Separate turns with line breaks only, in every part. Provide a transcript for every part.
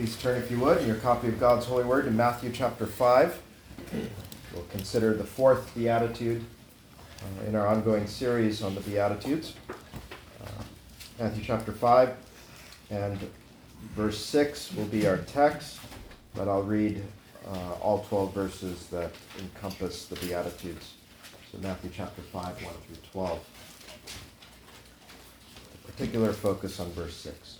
Please turn, if you would, in your copy of God's holy word to Matthew chapter 5. We'll consider the fourth Beatitude uh, in our ongoing series on the Beatitudes. Uh, Matthew chapter 5 and verse 6 will be our text, but I'll read uh, all 12 verses that encompass the Beatitudes. So, Matthew chapter 5, 1 through 12. A particular focus on verse 6.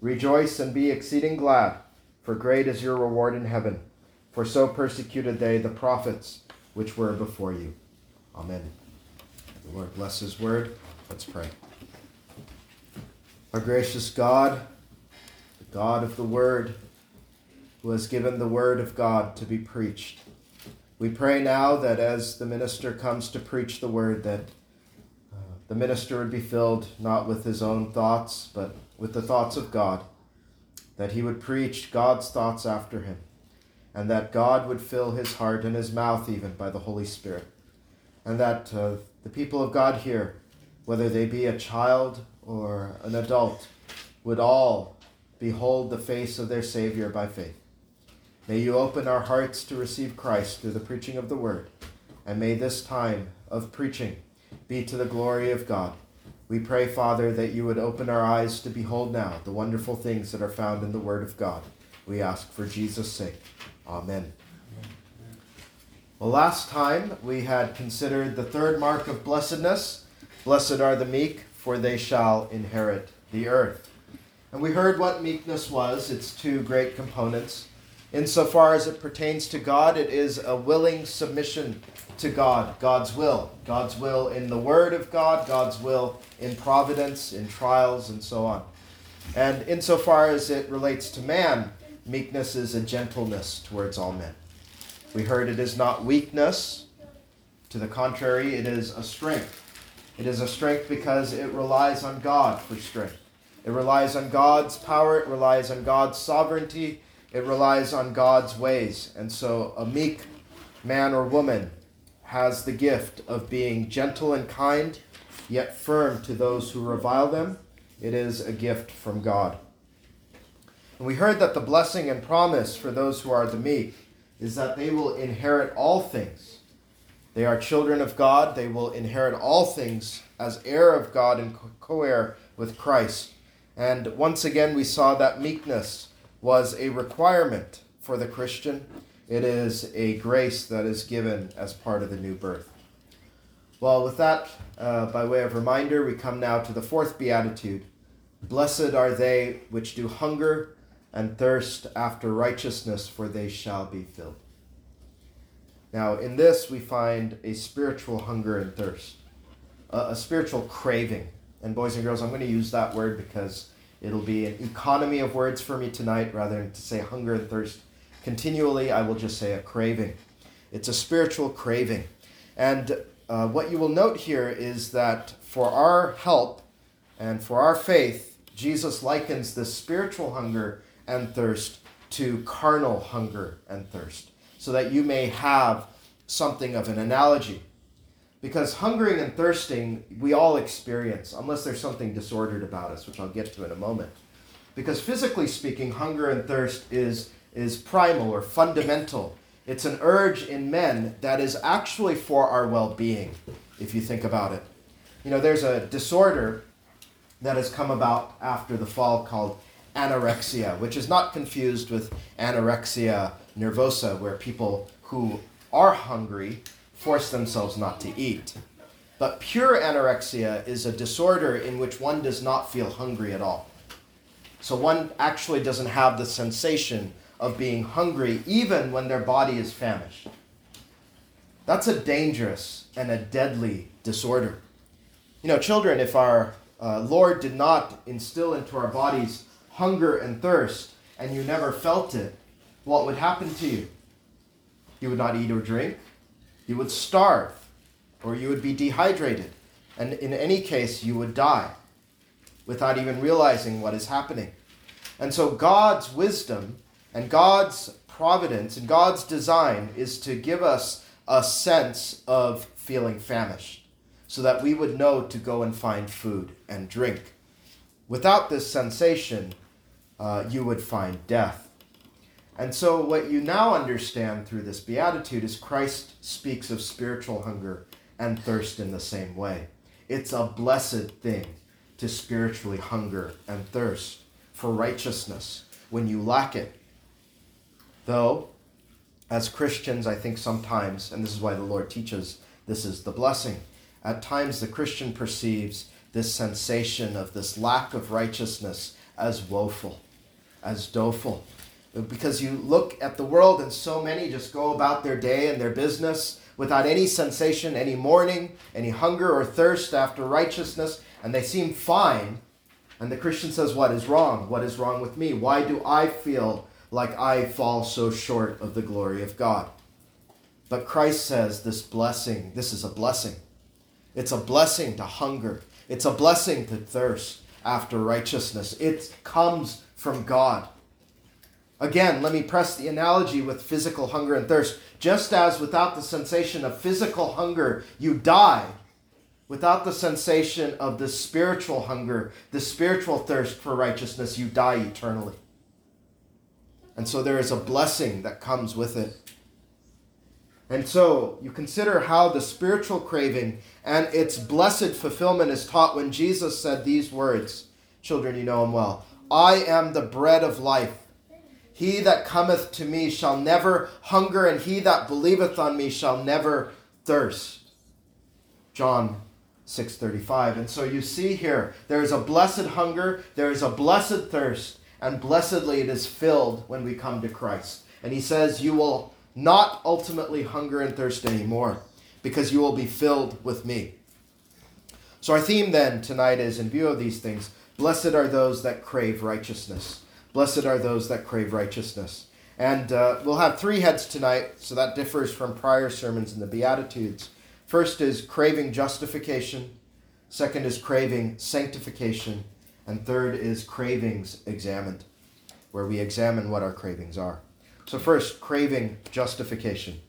Rejoice and be exceeding glad, for great is your reward in heaven. For so persecuted they the prophets which were before you. Amen. The Lord bless his word. Let's pray. Our gracious God, the God of the word, who has given the word of God to be preached. We pray now that as the minister comes to preach the word, that uh, the minister would be filled not with his own thoughts, but with the thoughts of God, that he would preach God's thoughts after him, and that God would fill his heart and his mouth even by the Holy Spirit, and that uh, the people of God here, whether they be a child or an adult, would all behold the face of their Savior by faith. May you open our hearts to receive Christ through the preaching of the Word, and may this time of preaching be to the glory of God we pray, Father, that you would open our eyes to behold now the wonderful things that are found in the Word of God. We ask for Jesus' sake. Amen. Well, last time we had considered the third mark of blessedness Blessed are the meek, for they shall inherit the earth. And we heard what meekness was its two great components. Insofar as it pertains to God, it is a willing submission to God, God's will. God's will in the Word of God, God's will in providence, in trials, and so on. And insofar as it relates to man, meekness is a gentleness towards all men. We heard it is not weakness. To the contrary, it is a strength. It is a strength because it relies on God for strength. It relies on God's power, it relies on God's sovereignty, it relies on God's ways. And so a meek man or woman has the gift of being gentle and kind, yet firm to those who revile them. It is a gift from God. And we heard that the blessing and promise for those who are the meek is that they will inherit all things. They are children of God. They will inherit all things as heir of God and co heir with Christ. And once again, we saw that meekness was a requirement for the Christian it is a grace that is given as part of the new birth. Well, with that, uh, by way of reminder, we come now to the fourth beatitude. Blessed are they which do hunger and thirst after righteousness, for they shall be filled. Now, in this, we find a spiritual hunger and thirst, a, a spiritual craving. And, boys and girls, I'm going to use that word because it'll be an economy of words for me tonight rather than to say hunger and thirst continually, I will just say a craving. It's a spiritual craving. And uh, what you will note here is that for our help and for our faith, Jesus likens this spiritual hunger and thirst to carnal hunger and thirst, so that you may have something of an analogy. Because hungering and thirsting, we all experience, unless there's something disordered about us, which I'll get to in a moment. Because physically speaking, hunger and thirst is is primal or fundamental. It's an urge in men that is actually for our well being, if you think about it. You know, there's a disorder that has come about after the fall called anorexia, which is not confused with anorexia nervosa, where people who are hungry force themselves not to eat. But pure anorexia is a disorder in which one does not feel hungry at all. So one actually doesn't have the sensation of being hungry even when their body is famished. That's a dangerous and a deadly disorder. You know, children, if our uh, Lord did not instill into our bodies hunger and thirst, and you never felt it, what would happen to you? You would not eat or drink, you would starve, or you would be dehydrated, and in any case, you would die without even realizing what is happening. And so, God's wisdom and God's providence and God's design is to give us a sense of feeling famished so that we would know to go and find food and drink. Without this sensation, uh, you would find death. And so, what you now understand through this beatitude is Christ speaks of spiritual hunger and thirst in the same way. It's a blessed thing to spiritually hunger and thirst for righteousness when you lack it. Though, as Christians, I think sometimes, and this is why the Lord teaches this is the blessing, at times the Christian perceives this sensation of this lack of righteousness as woeful, as doleful. Because you look at the world and so many just go about their day and their business without any sensation, any mourning, any hunger or thirst after righteousness, and they seem fine. And the Christian says, What is wrong? What is wrong with me? Why do I feel like I fall so short of the glory of God? But Christ says this blessing, this is a blessing. It's a blessing to hunger. It's a blessing to thirst after righteousness. It comes from God. Again, let me press the analogy with physical hunger and thirst. Just as without the sensation of physical hunger you die, without the sensation of the spiritual hunger, the spiritual thirst for righteousness, you die eternally. And so there is a blessing that comes with it. And so you consider how the spiritual craving and its blessed fulfillment is taught when Jesus said these words. Children, you know him well. I am the bread of life. He that cometh to me shall never hunger, and he that believeth on me shall never thirst. John 6:35. And so you see here, there is a blessed hunger, there is a blessed thirst, and blessedly it is filled when we come to Christ. And he says, You will not ultimately hunger and thirst anymore because you will be filled with me. So, our theme then tonight is in view of these things, blessed are those that crave righteousness. Blessed are those that crave righteousness. And uh, we'll have three heads tonight, so that differs from prior sermons in the Beatitudes. First is craving justification, second is craving sanctification, and third is cravings examined, where we examine what our cravings are. So, first, craving justification.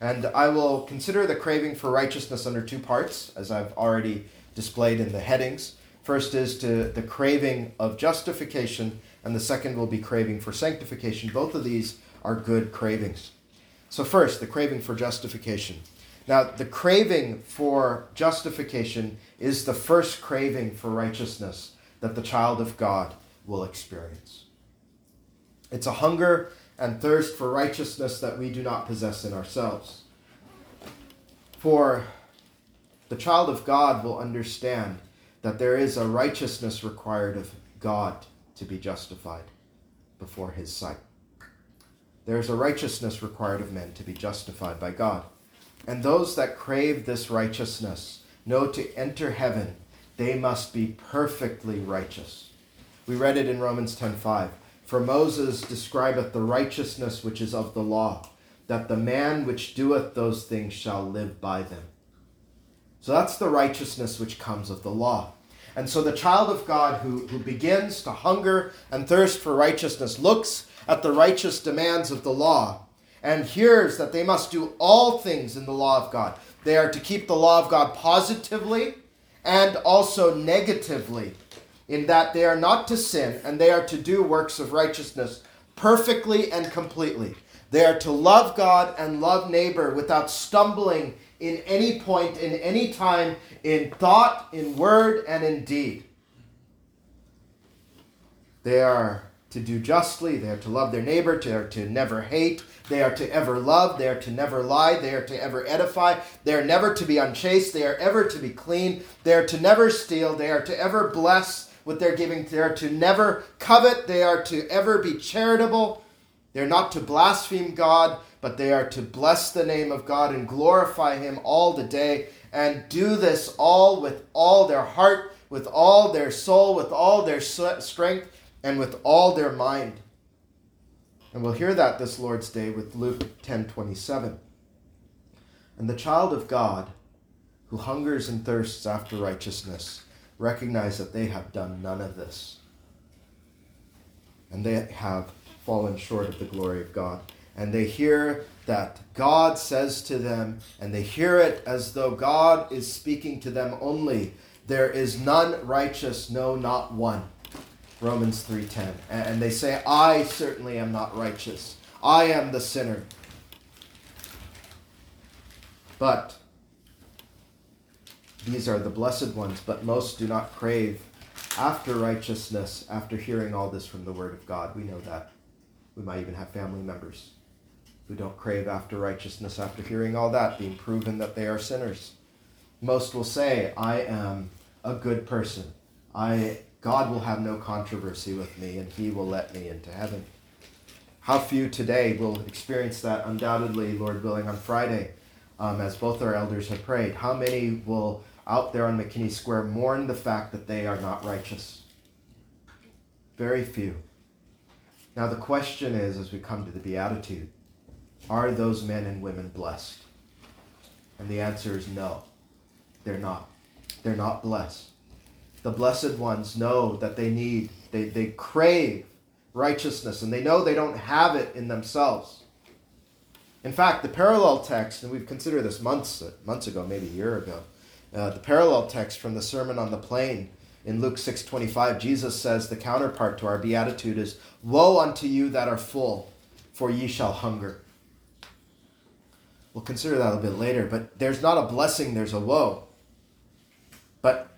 And I will consider the craving for righteousness under two parts, as I've already displayed in the headings. First is to the craving of justification, and the second will be craving for sanctification. Both of these are good cravings. So, first, the craving for justification. Now, the craving for justification is the first craving for righteousness that the child of God will experience. It's a hunger and thirst for righteousness that we do not possess in ourselves. For the child of God will understand that there is a righteousness required of God to be justified before his sight. There is a righteousness required of men to be justified by God. And those that crave this righteousness know to enter heaven, they must be perfectly righteous. We read it in Romans 10:5. For Moses describeth the righteousness which is of the law, that the man which doeth those things shall live by them. So that's the righteousness which comes of the law. And so the child of God who, who begins to hunger and thirst for righteousness looks at the righteous demands of the law and hears that they must do all things in the law of God. They are to keep the law of God positively and also negatively in that they are not to sin and they are to do works of righteousness perfectly and completely. They are to love God and love neighbor without stumbling in any point, in any time, in thought, in word, and in deed. They are to do justly, they are to love their neighbor, they are to never hate, they are to ever love, they are to never lie, they are to ever edify, they are never to be unchaste, they are ever to be clean, they are to never steal, they are to ever bless with their giving, they are to never covet, they are to ever be charitable, they are not to blaspheme God, but they are to bless the name of God and glorify Him all the day, and do this all with all their heart, with all their soul, with all their strength and with all their mind. And we'll hear that this Lord's Day with Luke 10:27. And the child of God, who hungers and thirsts after righteousness, recognize that they have done none of this. And they have fallen short of the glory of God. And they hear that God says to them, and they hear it as though God is speaking to them only. There is none righteous, no, not one. Romans 3:10. And they say, "I certainly am not righteous. I am the sinner." But these are the blessed ones, but most do not crave after righteousness after hearing all this from the word of God. We know that. We might even have family members who don't crave after righteousness after hearing all that, being proven that they are sinners. Most will say, I am a good person. I God will have no controversy with me and he will let me into heaven. How few today will experience that undoubtedly, Lord willing, on Friday, um, as both our elders have prayed. How many will out there on McKinney Square mourn the fact that they are not righteous? Very few. Now, the question is as we come to the Beatitude, are those men and women blessed? And the answer is no, they're not. They're not blessed the blessed ones know that they need, they, they crave righteousness, and they know they don't have it in themselves. In fact, the parallel text, and we've considered this months, months ago, maybe a year ago, uh, the parallel text from the Sermon on the Plain in Luke 6:25, Jesus says the counterpart to our beatitude is, "Woe unto you that are full, for ye shall hunger." We'll consider that a bit later, but there's not a blessing, there's a woe. But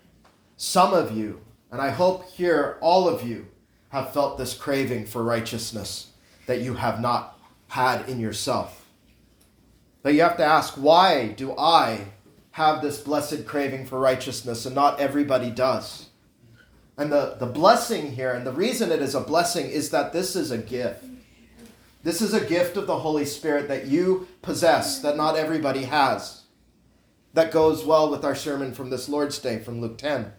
some of you, and I hope here all of you, have felt this craving for righteousness that you have not had in yourself. But you have to ask, why do I have this blessed craving for righteousness and not everybody does? And the, the blessing here, and the reason it is a blessing, is that this is a gift. This is a gift of the Holy Spirit that you possess, that not everybody has. That goes well with our sermon from this Lord's Day from Luke 10.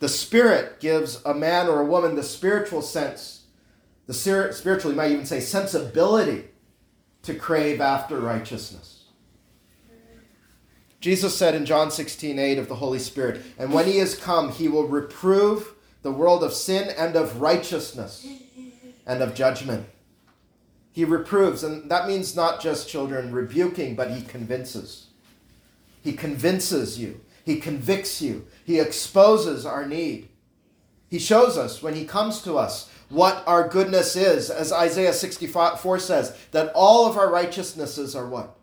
The Spirit gives a man or a woman the spiritual sense, the spiritual, you might even say, sensibility to crave after righteousness. Jesus said in John 16, 8 of the Holy Spirit, and when he is come, he will reprove the world of sin and of righteousness and of judgment. He reproves, and that means not just children rebuking, but he convinces. He convinces you. He convicts you. He exposes our need. He shows us when He comes to us what our goodness is, as Isaiah 64 says, that all of our righteousnesses are what?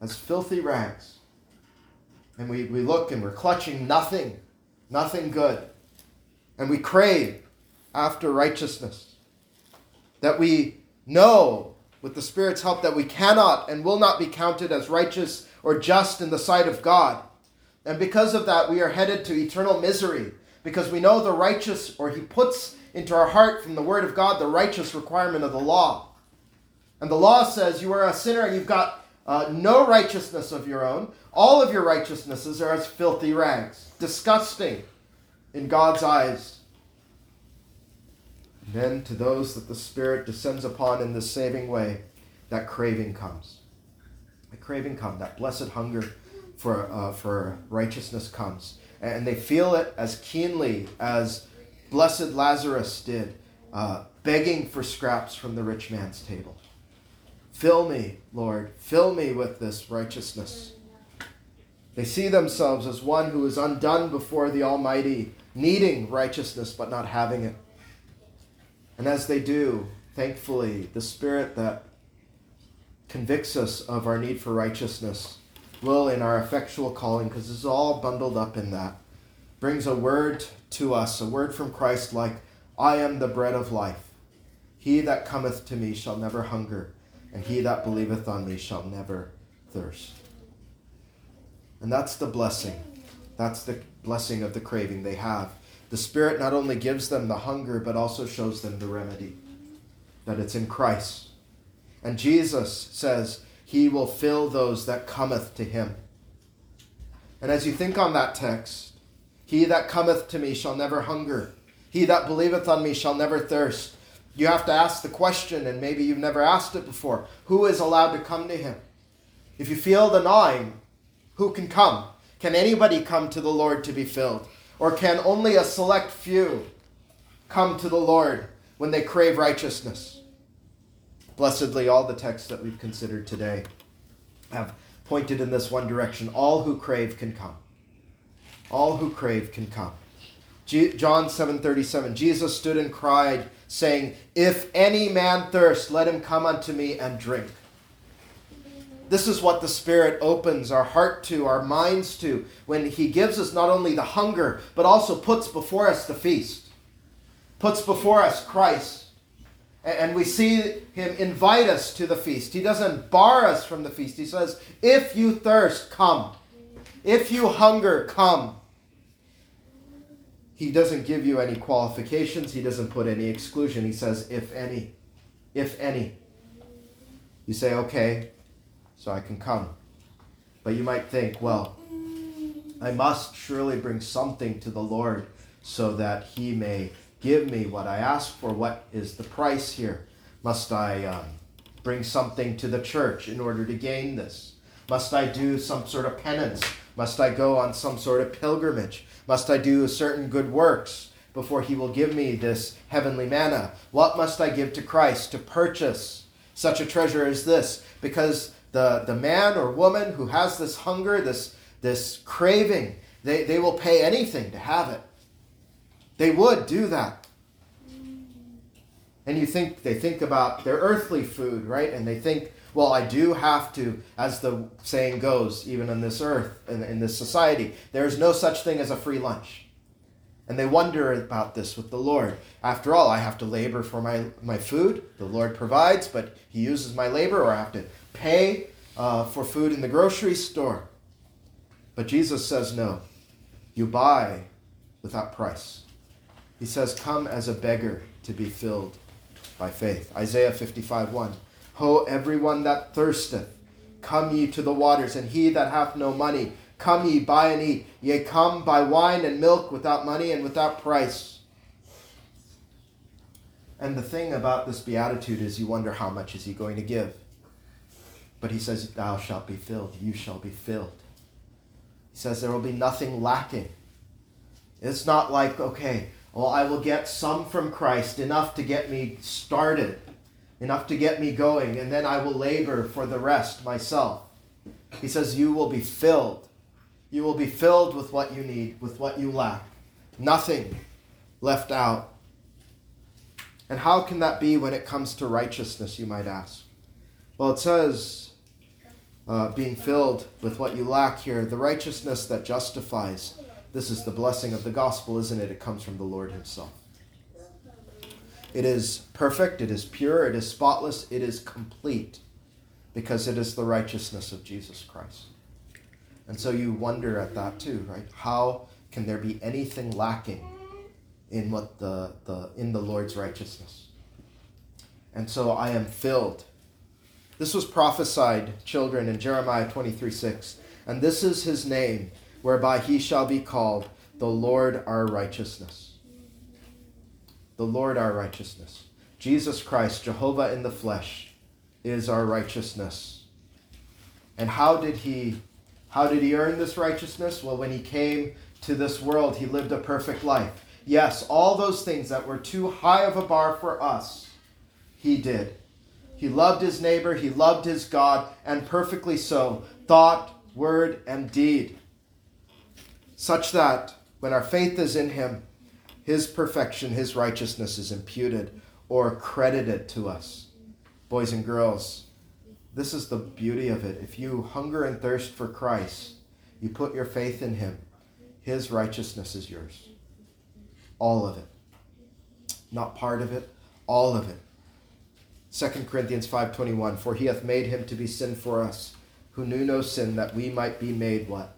As filthy rags. And we, we look and we're clutching nothing, nothing good. And we crave after righteousness. That we know, with the Spirit's help, that we cannot and will not be counted as righteous or just in the sight of God. And because of that, we are headed to eternal misery because we know the righteous, or He puts into our heart from the Word of God the righteous requirement of the law. And the law says you are a sinner and you've got uh, no righteousness of your own. All of your righteousnesses are as filthy rags, disgusting in God's eyes. And then to those that the Spirit descends upon in this saving way, that craving comes. That craving comes, that blessed hunger for, uh, for righteousness comes. And they feel it as keenly as blessed Lazarus did, uh, begging for scraps from the rich man's table. Fill me, Lord, fill me with this righteousness. They see themselves as one who is undone before the Almighty, needing righteousness but not having it. And as they do, thankfully, the Spirit that convicts us of our need for righteousness will in our effectual calling, because it's all bundled up in that, brings a word to us, a word from Christ like, I am the bread of life. He that cometh to me shall never hunger, and he that believeth on me shall never thirst. And that's the blessing. That's the blessing of the craving they have. The Spirit not only gives them the hunger, but also shows them the remedy that it's in Christ. And Jesus says, He will fill those that cometh to Him. And as you think on that text, He that cometh to me shall never hunger, he that believeth on me shall never thirst. You have to ask the question, and maybe you've never asked it before who is allowed to come to Him? If you feel the gnawing, who can come? Can anybody come to the Lord to be filled? Or can only a select few come to the Lord when they crave righteousness? Blessedly, all the texts that we've considered today have pointed in this one direction. All who crave can come. All who crave can come. John 7:37 Jesus stood and cried saying if any man thirst let him come unto me and drink this is what the Spirit opens our heart to, our minds to, when He gives us not only the hunger, but also puts before us the feast, puts before us Christ. And we see Him invite us to the feast. He doesn't bar us from the feast. He says, If you thirst, come. If you hunger, come. He doesn't give you any qualifications, He doesn't put any exclusion. He says, If any. If any. You say, Okay, so I can come. But you might think, well, I must surely bring something to the Lord so that He may give me what I ask for. What is the price here? Must I um, bring something to the church in order to gain this? Must I do some sort of penance? Must I go on some sort of pilgrimage? Must I do certain good works before He will give me this heavenly manna? What must I give to Christ to purchase such a treasure as this? Because the, the man or woman who has this hunger, this, this craving, they, they will pay anything to have it. They would do that. And you think they think about their earthly food, right? And they think, well, I do have to, as the saying goes, even in this earth, in, in this society, there's no such thing as a free lunch. And they wonder about this with the Lord. After all, I have to labor for my, my food. The Lord provides, but He uses my labor, or I have to pay uh, for food in the grocery store. But Jesus says, no. You buy without price. He says, Come as a beggar to be filled by faith. Isaiah 55 1. Ho, everyone that thirsteth, come ye to the waters, and he that hath no money, come ye, buy and eat. Yea, come, buy wine and milk without money and without price. And the thing about this beatitude is you wonder how much is he going to give? But he says, Thou shalt be filled. You shall be filled. He says, There will be nothing lacking. It's not like, okay, well, I will get some from Christ, enough to get me started, enough to get me going, and then I will labor for the rest myself. He says, You will be filled. You will be filled with what you need, with what you lack. Nothing left out. And how can that be when it comes to righteousness, you might ask? Well, it says uh, being filled with what you lack here, the righteousness that justifies. This is the blessing of the gospel, isn't it? It comes from the Lord Himself. It is perfect, it is pure, it is spotless, it is complete, because it is the righteousness of Jesus Christ. And so you wonder at that too, right? How can there be anything lacking in what the, the in the Lord's righteousness? And so I am filled this was prophesied, children, in Jeremiah 23 6. And this is his name, whereby he shall be called the Lord our righteousness. The Lord our righteousness. Jesus Christ, Jehovah in the flesh, is our righteousness. And how did he how did he earn this righteousness? Well, when he came to this world, he lived a perfect life. Yes, all those things that were too high of a bar for us, he did. He loved his neighbor, he loved his God, and perfectly so, thought, word, and deed. Such that when our faith is in him, his perfection, his righteousness is imputed or credited to us. Boys and girls, this is the beauty of it. If you hunger and thirst for Christ, you put your faith in him, his righteousness is yours. All of it. Not part of it, all of it. 2 Corinthians 5:21 For he hath made him to be sin for us who knew no sin that we might be made what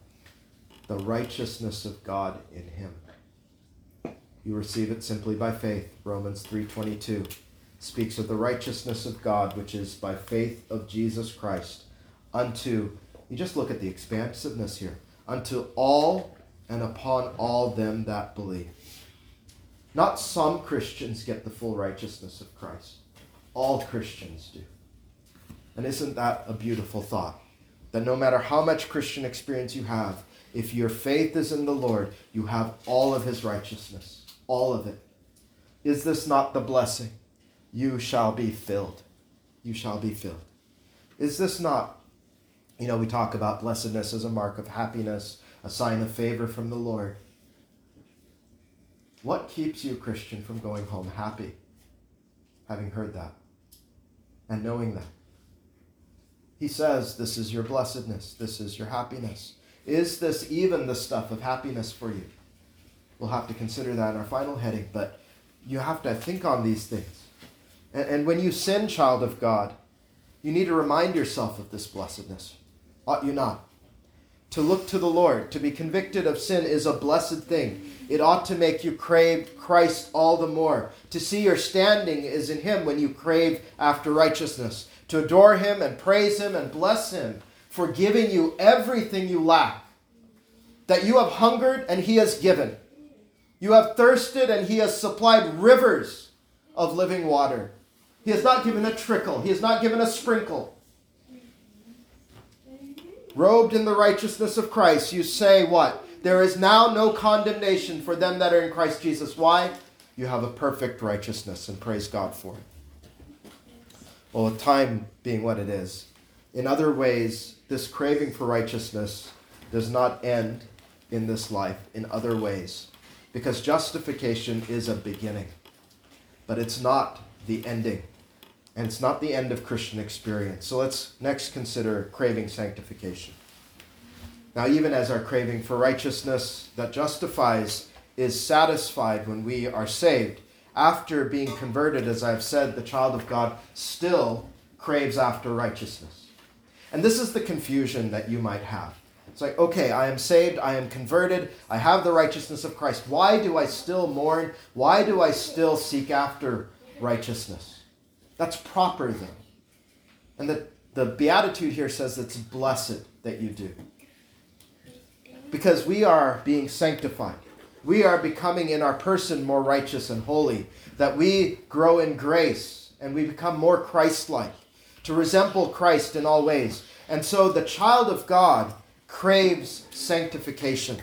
the righteousness of God in him you receive it simply by faith Romans 3:22 speaks of the righteousness of God which is by faith of Jesus Christ unto you just look at the expansiveness here unto all and upon all them that believe not some Christians get the full righteousness of Christ all Christians do. And isn't that a beautiful thought? That no matter how much Christian experience you have, if your faith is in the Lord, you have all of his righteousness, all of it. Is this not the blessing? You shall be filled. You shall be filled. Is this not, you know, we talk about blessedness as a mark of happiness, a sign of favor from the Lord. What keeps you, Christian, from going home happy, having heard that? and knowing that. He says, This is your blessedness, this is your happiness. Is this even the stuff of happiness for you? We'll have to consider that in our final heading, but you have to think on these things. And, and when you sin, child of God, you need to remind yourself of this blessedness. Ought you not? To look to the Lord, to be convicted of sin is a blessed thing. It ought to make you crave Christ all the more. To see your standing is in Him when you crave after righteousness. To adore Him and praise Him and bless Him for giving you everything you lack. That you have hungered and He has given. You have thirsted and He has supplied rivers of living water. He has not given a trickle, He has not given a sprinkle. Robed in the righteousness of Christ, you say what? There is now no condemnation for them that are in Christ Jesus. Why? You have a perfect righteousness, and praise God for it. Well, time being what it is, in other ways, this craving for righteousness does not end in this life in other ways, because justification is a beginning, but it's not the ending, and it's not the end of Christian experience. So let's next consider craving sanctification. Now, even as our craving for righteousness that justifies is satisfied when we are saved, after being converted, as I've said, the child of God still craves after righteousness. And this is the confusion that you might have. It's like, okay, I am saved, I am converted, I have the righteousness of Christ. Why do I still mourn? Why do I still seek after righteousness? That's proper, then. And the, the Beatitude here says it's blessed that you do because we are being sanctified. We are becoming in our person more righteous and holy, that we grow in grace and we become more Christ like, to resemble Christ in all ways. And so the child of God craves sanctification,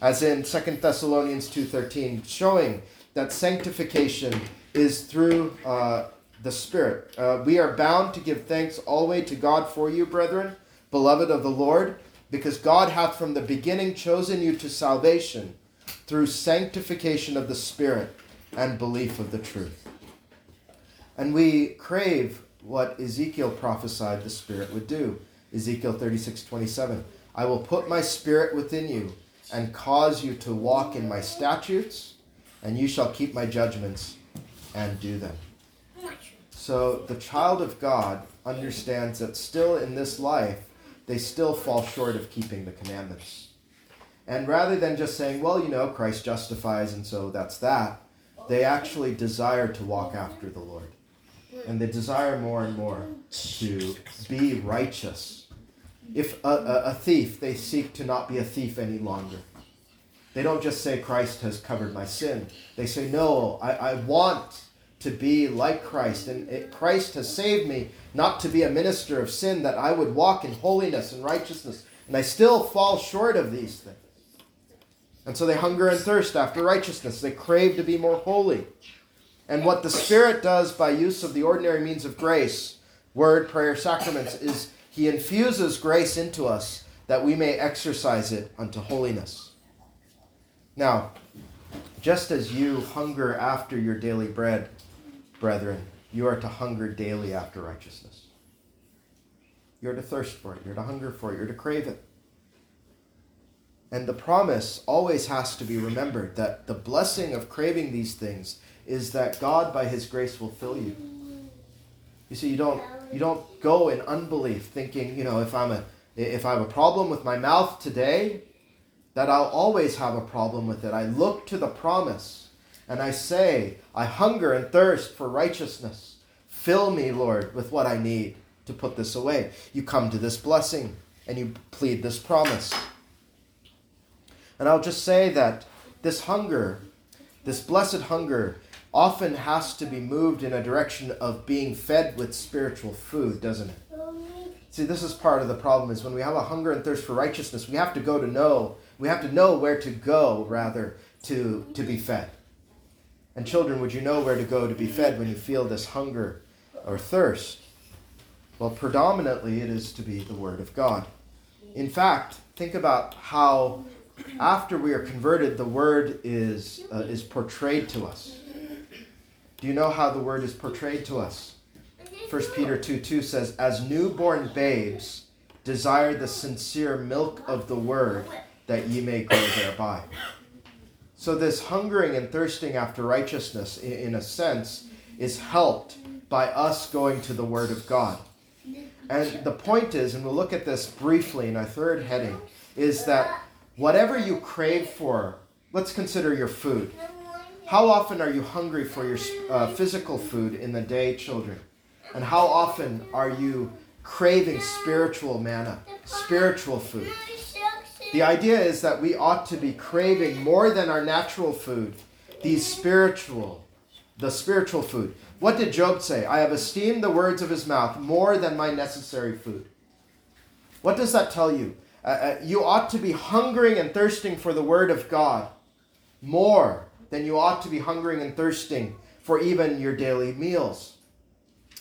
as in 2 Thessalonians 2.13, showing that sanctification is through uh, the Spirit. Uh, we are bound to give thanks always to God for you, brethren, beloved of the Lord, because God hath from the beginning chosen you to salvation through sanctification of the Spirit and belief of the truth. And we crave what Ezekiel prophesied the Spirit would do. Ezekiel 36 27. I will put my Spirit within you and cause you to walk in my statutes, and you shall keep my judgments and do them. So the child of God understands that still in this life, they still fall short of keeping the commandments. And rather than just saying, well, you know, Christ justifies and so that's that, they actually desire to walk after the Lord. And they desire more and more to be righteous. If a, a, a thief, they seek to not be a thief any longer. They don't just say, Christ has covered my sin. They say, no, I, I want to be like Christ. And it, Christ has saved me not to be a minister of sin, that I would walk in holiness and righteousness. And I still fall short of these things. And so they hunger and thirst after righteousness. They crave to be more holy. And what the Spirit does by use of the ordinary means of grace, word, prayer, sacraments, is He infuses grace into us that we may exercise it unto holiness. Now, just as you hunger after your daily bread, brethren, you are to hunger daily after righteousness. You're to thirst for it. You're to hunger for it. You're to crave it. And the promise always has to be remembered that the blessing of craving these things is that God, by His grace, will fill you. You see, you don't you don't go in unbelief thinking, you know, if I'm a if I have a problem with my mouth today, that I'll always have a problem with it. I look to the promise and I say, I hunger and thirst for righteousness. Fill me, Lord, with what I need to put this away. You come to this blessing and you plead this promise. And I'll just say that this hunger, this blessed hunger, often has to be moved in a direction of being fed with spiritual food, doesn't it? See, this is part of the problem is when we have a hunger and thirst for righteousness, we have to go to know, we have to know where to go rather to to be fed. And children, would you know where to go to be fed when you feel this hunger or thirst? Well, predominantly it is to be the word of God. In fact, think about how after we are converted, the word is uh, is portrayed to us. Do you know how the word is portrayed to us? 1 Peter 2 2 says, As newborn babes, desire the sincere milk of the word, that ye may grow thereby. So, this hungering and thirsting after righteousness, in a sense, is helped by us going to the Word of God. And the point is, and we'll look at this briefly in our third heading, is that whatever you crave for, let's consider your food. How often are you hungry for your uh, physical food in the day, children? And how often are you craving spiritual manna, spiritual food? The idea is that we ought to be craving more than our natural food, these spiritual, the spiritual food. What did Job say? I have esteemed the words of his mouth more than my necessary food. What does that tell you? Uh, uh, you ought to be hungering and thirsting for the word of God more than you ought to be hungering and thirsting for even your daily meals.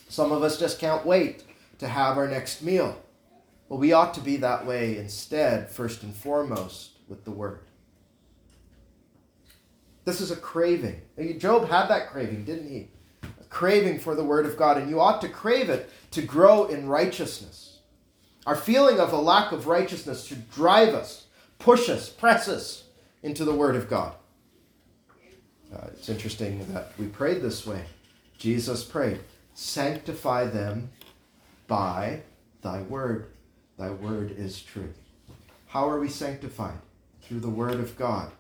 Some of us just can't wait to have our next meal. Well, we ought to be that way instead, first and foremost, with the Word. This is a craving. Job had that craving, didn't he? A craving for the Word of God, and you ought to crave it to grow in righteousness. Our feeling of a lack of righteousness should drive us, push us, press us into the Word of God. Uh, it's interesting that we prayed this way. Jesus prayed, Sanctify them by thy word. Thy word is truth. How are we sanctified? Through the word of God.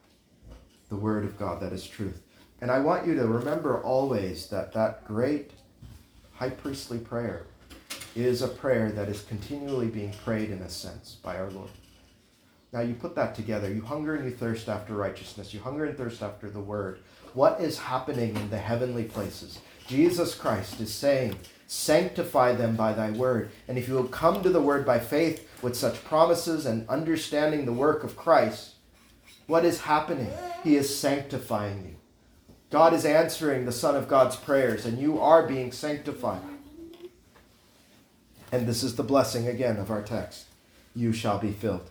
The word of God that is truth. And I want you to remember always that that great high priestly prayer is a prayer that is continually being prayed in a sense by our Lord. Now you put that together. You hunger and you thirst after righteousness. You hunger and thirst after the word. What is happening in the heavenly places? Jesus Christ is saying, Sanctify them by thy word. And if you will come to the word by faith with such promises and understanding the work of Christ, what is happening? He is sanctifying you. God is answering the Son of God's prayers, and you are being sanctified. And this is the blessing again of our text you shall be filled.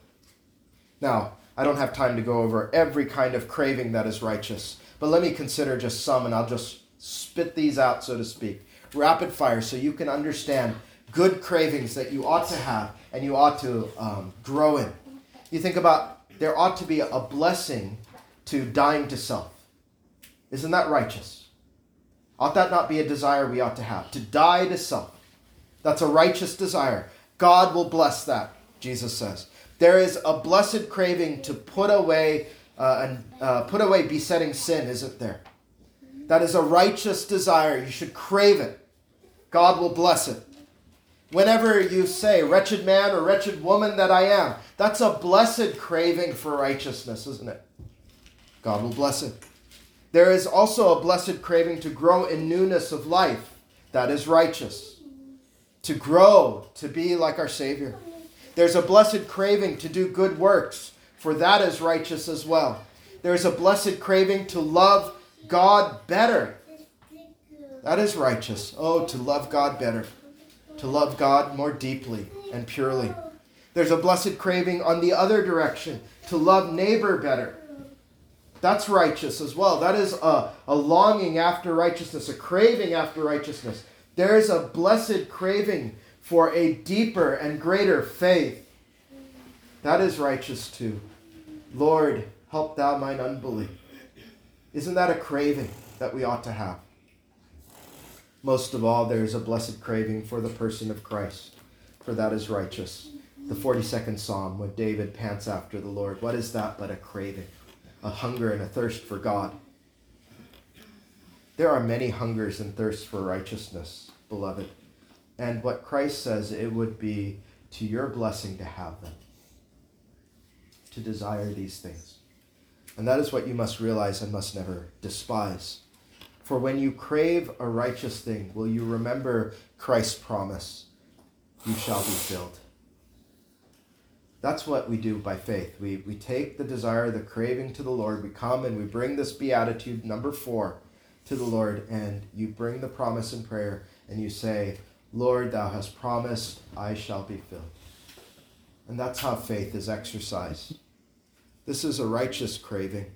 Now, I don't have time to go over every kind of craving that is righteous, but let me consider just some, and I'll just spit these out, so to speak, rapid fire, so you can understand good cravings that you ought to have and you ought to um, grow in. You think about there ought to be a blessing to dying to self. Isn't that righteous? Ought that not be a desire we ought to have? To die to self. That's a righteous desire. God will bless that, Jesus says. There is a blessed craving to put away uh, and uh, put away besetting sin, isn't there? That is a righteous desire. You should crave it. God will bless it. Whenever you say, wretched man or wretched woman that I am, that's a blessed craving for righteousness, isn't it? God will bless it. There is also a blessed craving to grow in newness of life. That is righteous. To grow, to be like our Savior. There's a blessed craving to do good works, for that is righteous as well. There's a blessed craving to love God better. That is righteous. Oh, to love God better, to love God more deeply and purely. There's a blessed craving on the other direction, to love neighbor better. That's righteous as well. That is a, a longing after righteousness, a craving after righteousness. There is a blessed craving for a deeper and greater faith. That is righteous too. Lord, help thou mine unbelief. Isn't that a craving that we ought to have? Most of all, there is a blessed craving for the person of Christ, for that is righteous. The 42nd Psalm, when David pants after the Lord, what is that but a craving, a hunger and a thirst for God? There are many hungers and thirsts for righteousness, beloved. And what Christ says, it would be to your blessing to have them, to desire these things. And that is what you must realize and must never despise. For when you crave a righteous thing, will you remember Christ's promise? You shall be filled. That's what we do by faith. We, we take the desire, the craving to the Lord. We come and we bring this beatitude, number four, to the Lord. And you bring the promise in prayer and you say, Lord, thou hast promised, I shall be filled. And that's how faith is exercised. This is a righteous craving,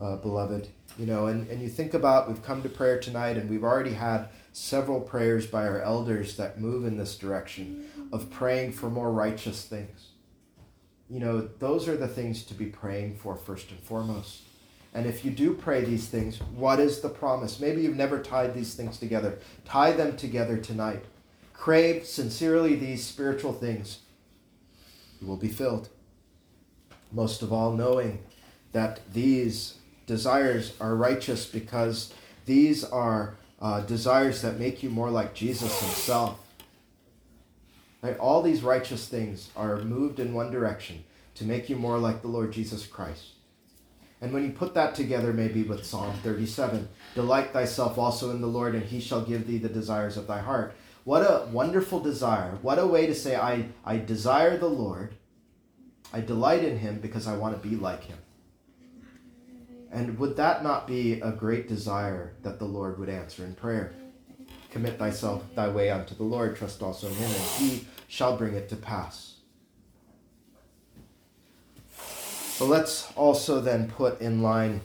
uh, beloved. You know, and, and you think about, we've come to prayer tonight and we've already had several prayers by our elders that move in this direction of praying for more righteous things you know, those are the things to be praying for first and foremost. And if you do pray these things, what is the promise? Maybe you've never tied these things together. Tie them together tonight. Crave sincerely these spiritual things. You will be filled. Most of all, knowing that these desires are righteous because these are uh, desires that make you more like Jesus himself. Right? All these righteous things are moved in one direction to make you more like the Lord Jesus Christ. And when you put that together, maybe with Psalm 37, delight thyself also in the Lord, and he shall give thee the desires of thy heart. What a wonderful desire. What a way to say, I, I desire the Lord. I delight in him because I want to be like him. And would that not be a great desire that the Lord would answer in prayer? Commit thyself thy way unto the Lord, trust also in him, and he shall bring it to pass. But let's also then put in line,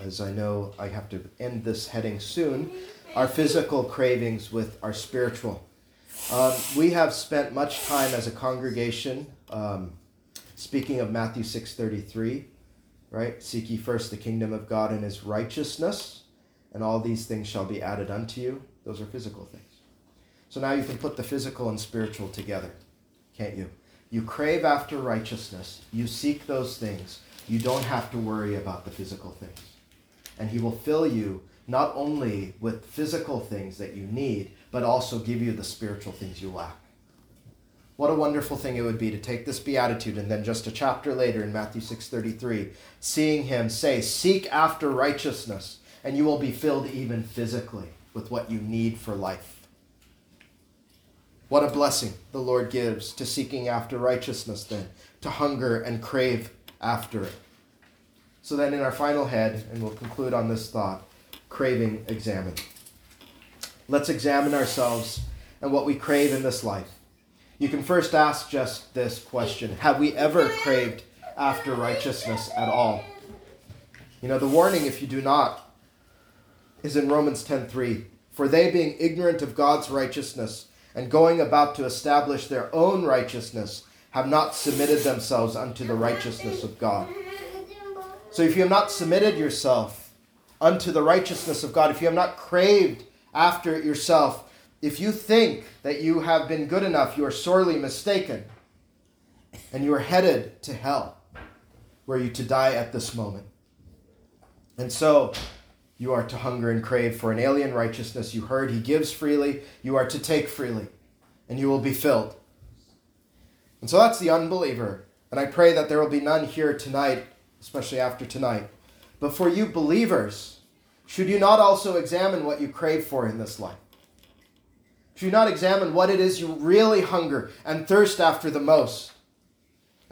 as I know I have to end this heading soon, our physical cravings with our spiritual. Um, we have spent much time as a congregation um, speaking of Matthew 6:33, right? Seek ye first the kingdom of God and his righteousness, and all these things shall be added unto you. Those are physical things. So now you can put the physical and spiritual together, can't you? You crave after righteousness, you seek those things. You don't have to worry about the physical things. And He will fill you not only with physical things that you need, but also give you the spiritual things you lack. What a wonderful thing it would be to take this beatitude and then just a chapter later in Matthew 6:33, seeing him say, "Seek after righteousness, and you will be filled even physically with what you need for life." What a blessing the Lord gives to seeking after righteousness, then, to hunger and crave after it. So then, in our final head, and we'll conclude on this thought craving, examine. Let's examine ourselves and what we crave in this life. You can first ask just this question Have we ever craved after righteousness at all? You know, the warning, if you do not, is in Romans 10:3. For they, being ignorant of God's righteousness, and going about to establish their own righteousness, have not submitted themselves unto the righteousness of God. So if you have not submitted yourself unto the righteousness of God, if you have not craved after it yourself, if you think that you have been good enough, you are sorely mistaken. And you are headed to hell, were you to die at this moment. And so, you are to hunger and crave for an alien righteousness. You heard he gives freely. You are to take freely, and you will be filled. And so that's the unbeliever. And I pray that there will be none here tonight, especially after tonight. But for you believers, should you not also examine what you crave for in this life? Should you not examine what it is you really hunger and thirst after the most?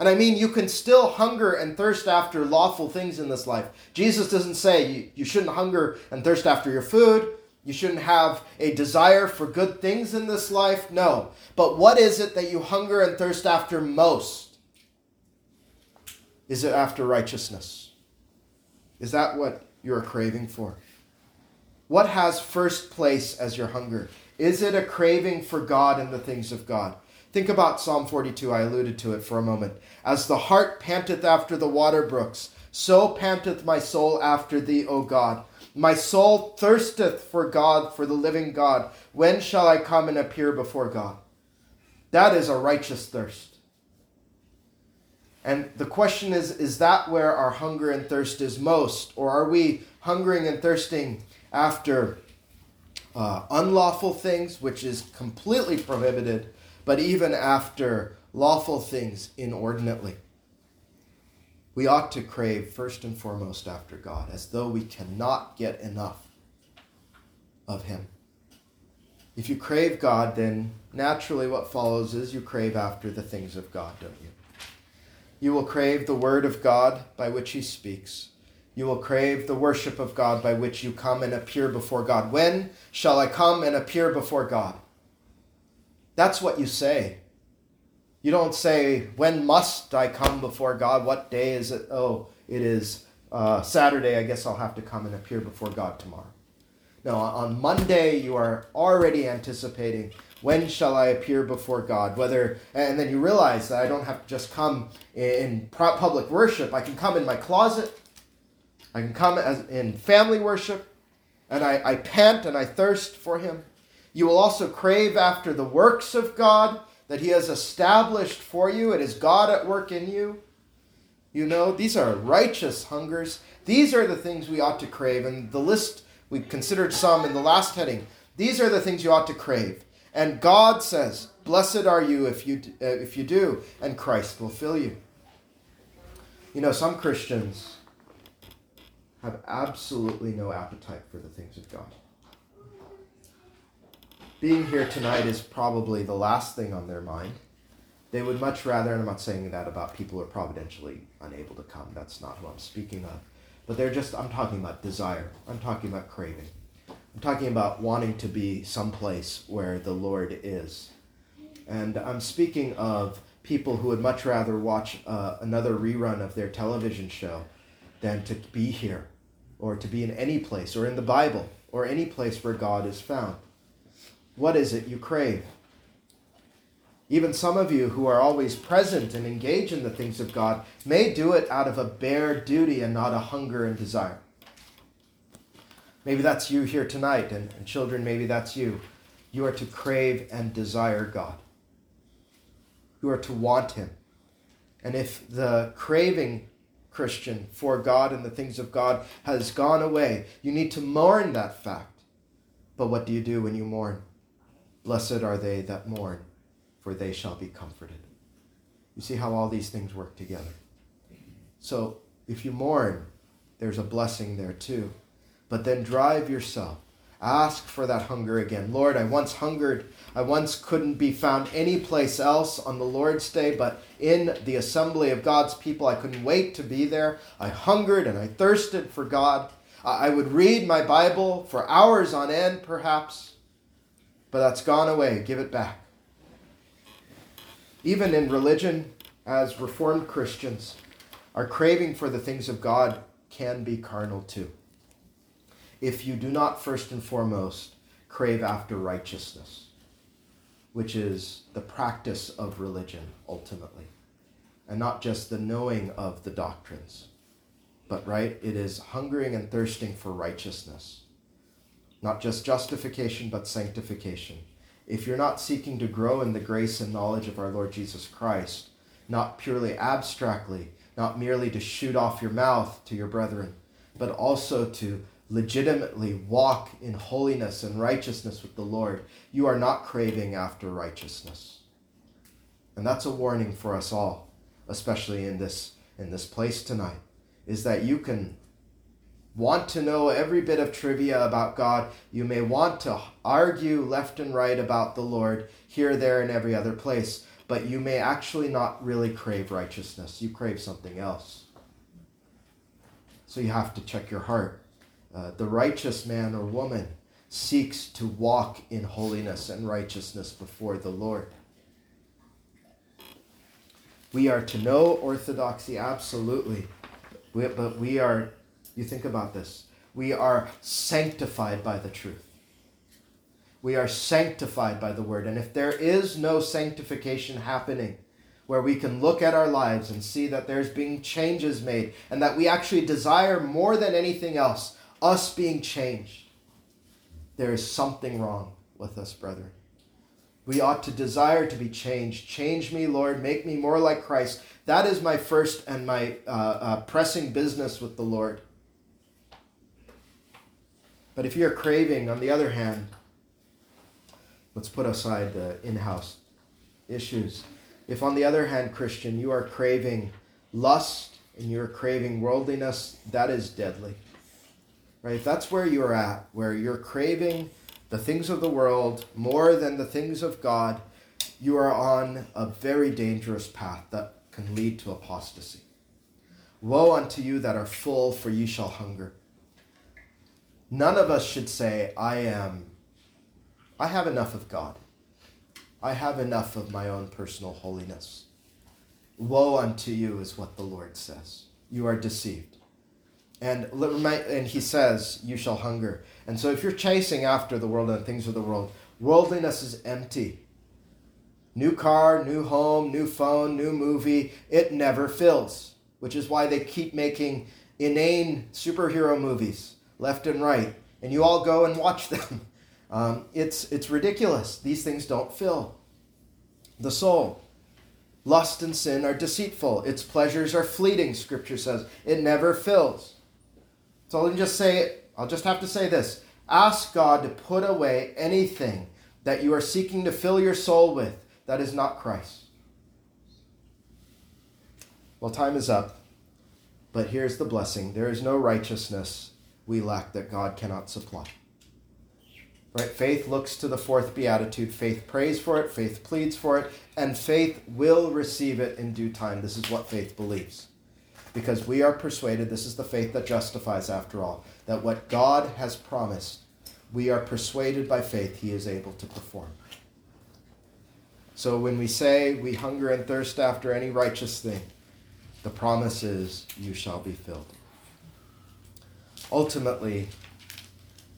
And I mean, you can still hunger and thirst after lawful things in this life. Jesus doesn't say you, you shouldn't hunger and thirst after your food. You shouldn't have a desire for good things in this life. No. But what is it that you hunger and thirst after most? Is it after righteousness? Is that what you're craving for? What has first place as your hunger? Is it a craving for God and the things of God? Think about Psalm 42. I alluded to it for a moment. As the hart panteth after the water brooks, so panteth my soul after thee, O God. My soul thirsteth for God, for the living God. When shall I come and appear before God? That is a righteous thirst. And the question is is that where our hunger and thirst is most? Or are we hungering and thirsting after uh, unlawful things, which is completely prohibited, but even after lawful things inordinately? We ought to crave first and foremost after God, as though we cannot get enough of Him. If you crave God, then naturally what follows is you crave after the things of God, don't you? You will crave the word of God by which he speaks. You will crave the worship of God by which you come and appear before God. When shall I come and appear before God? That's what you say. You don't say, When must I come before God? What day is it? Oh, it is uh, Saturday. I guess I'll have to come and appear before God tomorrow. No, on Monday, you are already anticipating when shall I appear before God? Whether, and then you realize that I don't have to just come in public worship. I can come in my closet. I can come as in family worship, and I, I pant and I thirst for Him. You will also crave after the works of God that He has established for you. It is God at work in you. You know, these are righteous hungers. These are the things we ought to crave. And the list we considered some in the last heading. These are the things you ought to crave. And God says, Blessed are you if you, uh, if you do, and Christ will fill you. You know, some Christians have absolutely no appetite for the things of God. Being here tonight is probably the last thing on their mind. They would much rather, and I'm not saying that about people who are providentially unable to come, that's not who I'm speaking of but they're just, I'm talking about desire. I'm talking about craving. I'm talking about wanting to be someplace where the Lord is. And I'm speaking of people who would much rather watch uh, another rerun of their television show than to be here or to be in any place or in the Bible or any place where God is found. What is it you crave? Even some of you who are always present and engage in the things of God may do it out of a bare duty and not a hunger and desire. Maybe that's you here tonight, and, and children, maybe that's you. You are to crave and desire God. You are to want Him. And if the craving, Christian, for God and the things of God has gone away, you need to mourn that fact. But what do you do when you mourn? Blessed are they that mourn for they shall be comforted. You see how all these things work together. So if you mourn, there's a blessing there too. But then drive yourself. Ask for that hunger again. Lord, I once hungered. I once couldn't be found any place else on the Lord's day, but in the assembly of God's people, I couldn't wait to be there. I hungered and I thirsted for God. I would read my Bible for hours on end, perhaps, but that's gone away. Give it back. Even in religion, as Reformed Christians, our craving for the things of God can be carnal too. If you do not first and foremost crave after righteousness, which is the practice of religion ultimately, and not just the knowing of the doctrines, but right, it is hungering and thirsting for righteousness, not just justification, but sanctification. If you're not seeking to grow in the grace and knowledge of our Lord Jesus Christ, not purely abstractly, not merely to shoot off your mouth to your brethren, but also to legitimately walk in holiness and righteousness with the Lord, you are not craving after righteousness. And that's a warning for us all, especially in this in this place tonight, is that you can want to know every bit of trivia about God. You may want to argue left and right about the Lord here, there, and every other place, but you may actually not really crave righteousness. You crave something else. So you have to check your heart. Uh, the righteous man or woman seeks to walk in holiness and righteousness before the Lord. We are to know orthodoxy absolutely, but we are you think about this. We are sanctified by the truth. We are sanctified by the word. And if there is no sanctification happening, where we can look at our lives and see that there's being changes made and that we actually desire more than anything else us being changed, there is something wrong with us, brethren. We ought to desire to be changed. Change me, Lord. Make me more like Christ. That is my first and my uh, uh, pressing business with the Lord. But if you're craving, on the other hand, let's put aside the in house issues. If, on the other hand, Christian, you are craving lust and you're craving worldliness, that is deadly. Right? If that's where you're at, where you're craving the things of the world more than the things of God, you are on a very dangerous path that can lead to apostasy. Woe unto you that are full, for ye shall hunger. None of us should say, I am, I have enough of God. I have enough of my own personal holiness. Woe unto you is what the Lord says. You are deceived. And, and he says, You shall hunger. And so if you're chasing after the world and things of the world, worldliness is empty. New car, new home, new phone, new movie, it never fills, which is why they keep making inane superhero movies left and right. And you all go and watch them. Um, it's, it's ridiculous. These things don't fill the soul. Lust and sin are deceitful. Its pleasures are fleeting, Scripture says. It never fills. So let me just say, I'll just have to say this. Ask God to put away anything that you are seeking to fill your soul with that is not Christ. Well, time is up, but here's the blessing there is no righteousness we lack that God cannot supply. Right? Faith looks to the fourth beatitude. Faith prays for it, faith pleads for it, and faith will receive it in due time. This is what faith believes. Because we are persuaded, this is the faith that justifies, after all, that what God has promised, we are persuaded by faith he is able to perform. So when we say we hunger and thirst after any righteous thing, the promise is, you shall be filled. Ultimately,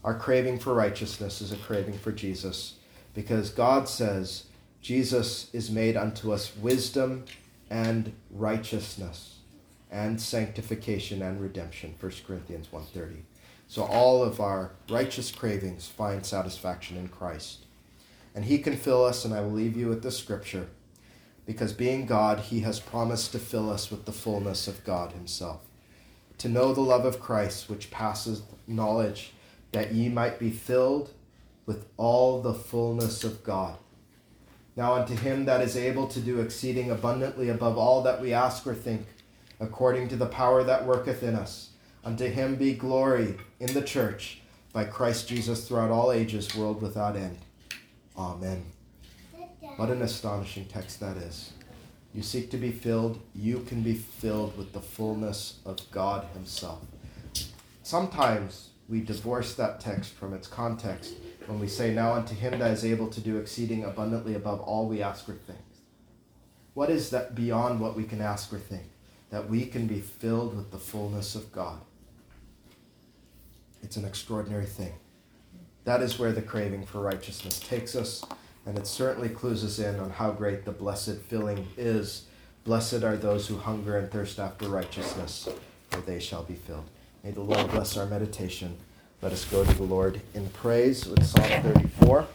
our craving for righteousness is a craving for Jesus because God says Jesus is made unto us wisdom and righteousness and sanctification and redemption 1 Corinthians 1:30 so all of our righteous cravings find satisfaction in Christ and he can fill us and I will leave you with this scripture because being God he has promised to fill us with the fullness of God himself to know the love of Christ which passes knowledge that ye might be filled with all the fullness of God. Now unto him that is able to do exceeding abundantly above all that we ask or think, according to the power that worketh in us, unto him be glory in the church by Christ Jesus throughout all ages, world without end. Amen. What an astonishing text that is. You seek to be filled, you can be filled with the fullness of God Himself. Sometimes we divorce that text from its context when we say, Now unto him that is able to do exceeding abundantly above all we ask or think. What is that beyond what we can ask or think? That we can be filled with the fullness of God. It's an extraordinary thing. That is where the craving for righteousness takes us, and it certainly clues us in on how great the blessed filling is. Blessed are those who hunger and thirst after righteousness, for they shall be filled. May the Lord bless our meditation. Let us go to the Lord in praise with Psalm 34.